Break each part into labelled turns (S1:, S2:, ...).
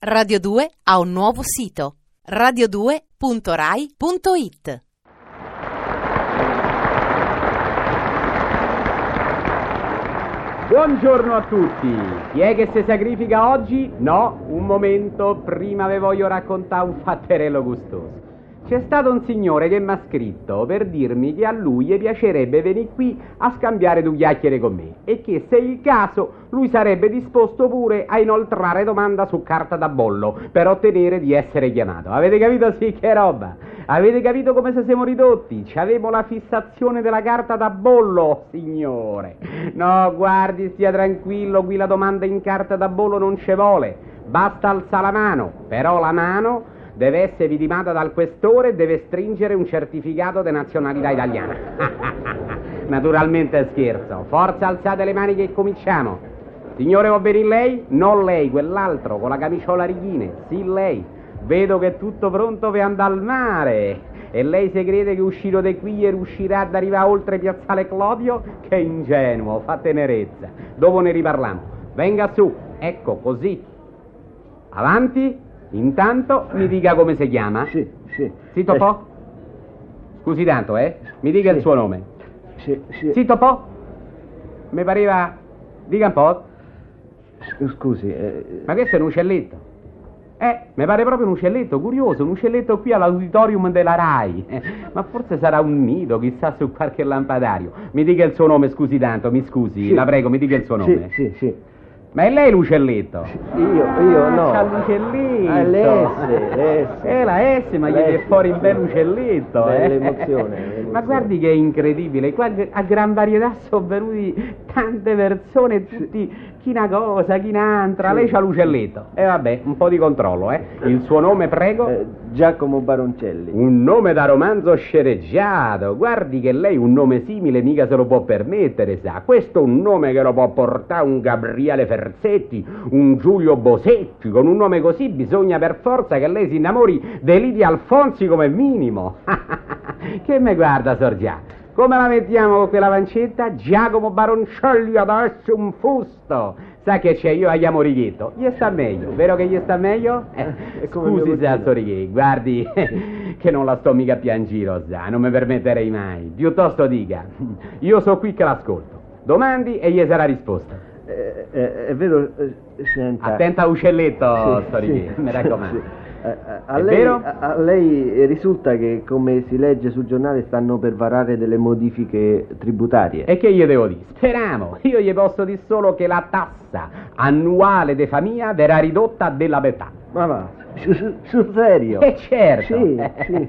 S1: Radio 2 ha un nuovo sito radio2.rai.it
S2: Buongiorno a tutti! Chi è che si sacrifica oggi? No, un momento, prima vi voglio raccontare un fatterello gustoso. C'è stato un signore che mi ha scritto per dirmi che a lui piacerebbe venire qui a scambiare due chiacchiere con me e che se il caso lui sarebbe disposto pure a inoltrare domanda su carta da bollo per ottenere di essere chiamato. Avete capito? Sì, che roba! Avete capito come se siamo ridotti? C'avevo la fissazione della carta da bollo, signore. No, guardi, stia tranquillo, qui la domanda in carta da bollo non ci vuole. Basta alzare la mano, però la mano deve essere vidimata dal questore e deve stringere un certificato di nazionalità italiana. Naturalmente scherzo. Forza, alzate le mani che cominciamo. Signore, va bene lei? Non lei, quell'altro, con la camiciola a righine. Sì, lei. Vedo che è tutto pronto per andare al mare. E lei se crede che uscito di qui e riuscirà ad arrivare oltre Piazzale Clodio? Che ingenuo, fa tenerezza. Dopo ne riparliamo. Venga su, ecco, così. Avanti. Intanto mi dica come si chiama.
S3: Sì, sì.
S2: Zitto
S3: Eh,
S2: po'? Scusi tanto, eh? Mi dica il
S3: Sì.
S2: suo nome.
S3: Sì, sì.
S2: Zitto po'? Mi pareva... Dica un po'.
S3: Scusi, eh,
S2: Ma questo è un uccelletto. Eh, mi pare proprio un uccelletto, curioso, un uccelletto qui all'auditorium della RAI. Eh, ma forse sarà un nido, chissà su qualche lampadario. Mi dica il suo nome, scusi tanto, mi scusi,
S3: Sì.
S2: la prego, mi dica il suo nome.
S3: Sì, sì, sì.
S2: Ma è lei l'uccelletto?
S3: Io, io no.
S2: C'ha l'uccelletto.
S3: Ah, l'S, l'S.
S2: Eh, la S, ma gli viene fuori un bel uccelletto.
S3: Bella
S2: eh.
S3: emozione,
S2: Ma guardi che è incredibile, qua a gran varietà sono venuti tante persone, tutti, chi una cosa, chi un'altra. Lei c'ha l'uccelletto. E vabbè, un po' di controllo, eh. Il suo nome, prego?
S3: Eh, Giacomo Baroncelli.
S2: Un nome da romanzo scereggiato. Guardi che lei un nome simile mica se lo può permettere, sa. Questo è un nome che lo può portare un Gabriele Ferzetti, un Giulio Bosetti. Con un nome così bisogna per forza che lei si innamori di Lidia Alfonsi come minimo. che me guarda, Sorgia? Come la mettiamo con quella pancetta? Giacomo Baroncelli adesso un fusto. Sa che c'è, io chiamo Righetto. Gli sta meglio, vero che gli sta meglio? Eh,
S3: come
S2: scusi
S3: cugino.
S2: Righi, guardi che non la sto mica a piangere, sa, non mi permetterei mai. Piuttosto dica, io so qui che l'ascolto. Domandi e gli sarà risposta.
S3: Eh, eh, è vero, eh, senta.
S2: Attenta a uccelletto,
S3: Sì,
S2: sto Righi,
S3: sì,
S2: mi raccomando.
S3: sì. Eh, eh, a,
S2: È
S3: lei, a- a lei risulta che, come si legge sul giornale, stanno per varare delle modifiche tributarie.
S2: E che gli devo dire? Speriamo, io gli posso dire solo che la tassa annuale de famiglia verrà ridotta della metà.
S3: Ma va, su- sul serio?
S2: Eh certo!
S3: Sì, sì.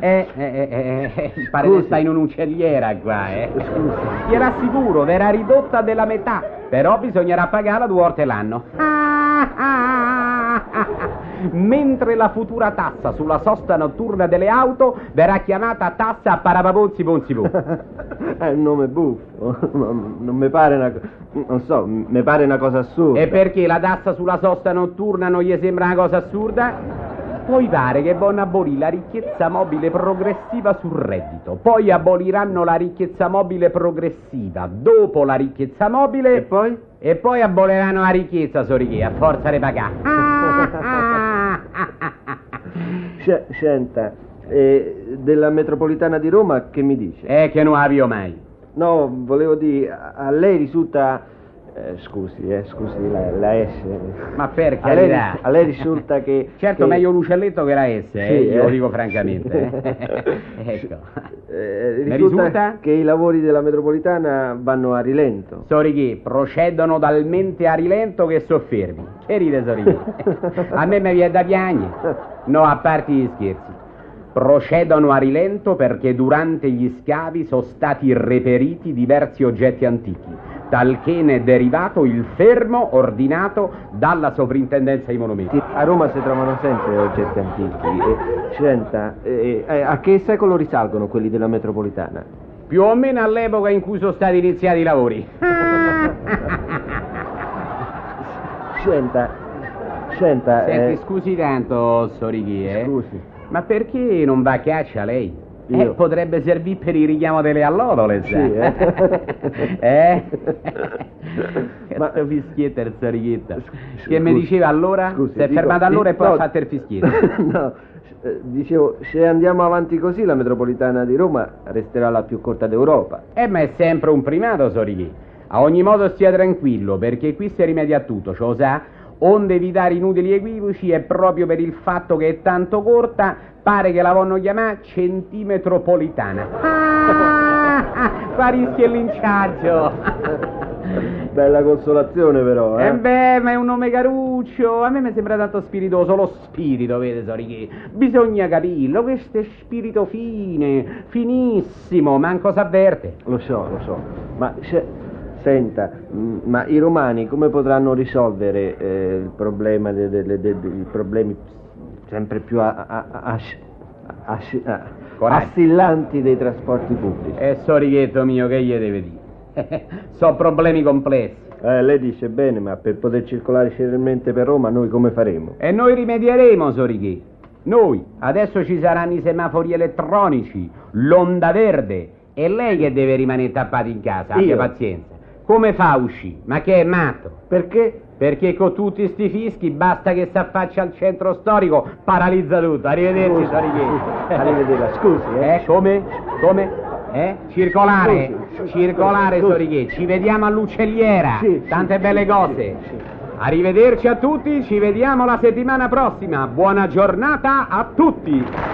S2: eh, eh, eh, eh, pare che sta in un'uccelliera qua, eh.
S3: Scusi.
S2: Glielo assicuro, verrà ridotta della metà, però bisognerà pagarla due volte l'anno. Mentre la futura tassa sulla sosta notturna delle auto verrà chiamata tassa a parapabonzi ponzi ponzi.
S3: È un nome buffo, non mi pare una non so, mi pare una cosa assurda.
S2: E perché la tassa sulla sosta notturna non gli sembra una cosa assurda? Poi pare che vogliono abolire la ricchezza mobile progressiva sul reddito, poi aboliranno la ricchezza mobile progressiva, dopo la ricchezza mobile...
S3: E poi?
S2: E poi aboliranno la ricchezza, Sorighi, a forza di pagare.
S3: Senta, eh, della metropolitana di Roma che mi dice?
S2: Eh, che non avio mai.
S3: No, volevo dire, a lei risulta... eh, scusi, eh, scusi, la, la S.
S2: Ma per
S3: a lei,
S2: carità.
S3: a lei risulta che...
S2: Certo,
S3: che-
S2: meglio l'uccelletto che la S, eh,
S3: Sì,
S2: io lo
S3: eh.
S2: dico francamente. eh. ecco.
S3: Eh, risulta,
S2: risulta?
S3: che i lavori della metropolitana vanno a rilento.
S2: Sorighi, procedono talmente a rilento che soffermi. Che ride, Sorighi? a me mi viene da piangere. No, a parte gli scherzi. Procedono a rilento perché durante gli scavi sono stati reperiti diversi oggetti antichi, talché ne è derivato il fermo ordinato dalla sovrintendenza ai monumenti.
S3: A Roma si trovano sempre oggetti antichi. Eh, senta, eh, a che secolo risalgono quelli della metropolitana?
S2: Più o meno all'epoca in cui sono stati iniziati i lavori.
S3: Senta, senta...
S2: Senti,
S3: eh,
S2: scusi tanto, Sorighi, eh?
S3: Scusi.
S2: Ma perché non va a caccia lei? Eh, potrebbe servire per il richiamo delle allodole,
S3: Sì,
S2: sai.
S3: eh.
S2: eh?
S3: Ma-
S2: Ma fischietta il Sorichetta.
S3: S-
S2: Che mi diceva allora?
S3: scusi,
S2: si è
S3: dico-
S2: fermato allora e poi
S3: no.
S2: ha fatto il fischietto.
S3: no, eh, dicevo, se andiamo avanti così la metropolitana di Roma resterà la più corta d'Europa.
S2: Eh, ma è sempre un primato, Sorichi. A ogni modo stia tranquillo, perché qui si rimedia a tutto, ciò sa? Onde evitare inutili equivoci è proprio per il fatto che è tanto corta, pare che la vogliono chiamare centimetropolitana. Ah, qua rischia il linciaggio.
S3: Bella consolazione però, eh?
S2: Eh beh, ma è un nome caruccio, a me mi sembra tanto spiritoso, lo spirito, vede Sorichi? Bisogna capirlo, questo è spirito fine, finissimo, manco s'avverte.
S3: Lo so, lo so. Ma se- senta, mh, ma i romani come potranno risolvere eh, il problema de- de- de- de- dei problemi sempre più a- a- a- assillanti dei trasporti pubblici?
S2: Eh, Sorichetto mio, che gli deve dire? so problemi complessi.
S3: Eh, lei dice bene, ma per poter circolare celermente per Roma noi come faremo?
S2: E noi rimedieremo, Sorighi. Noi. Adesso ci saranno i semafori elettronici, l'onda verde. E lei che deve rimanere tappato in casa, abbia
S3: Io?
S2: pazienza. Come fa a uscire? Ma che è matto?
S3: Perché?
S2: Perché con tutti sti fischi basta che si affaccia al centro storico, paralizza tutto. Arrivederci, Sorighi.
S3: scusi, arrivederla, scusi, eh.
S2: Eh, come? Come? Eh? Circolare,
S3: Scusi,
S2: circolare,
S3: scusi.
S2: Ci vediamo all'uccelliera.
S3: Sì,
S2: Tante
S3: sì,
S2: belle cose.
S3: sì.
S2: Arrivederci a tutti, ci vediamo la settimana prossima. Buona giornata a tutti.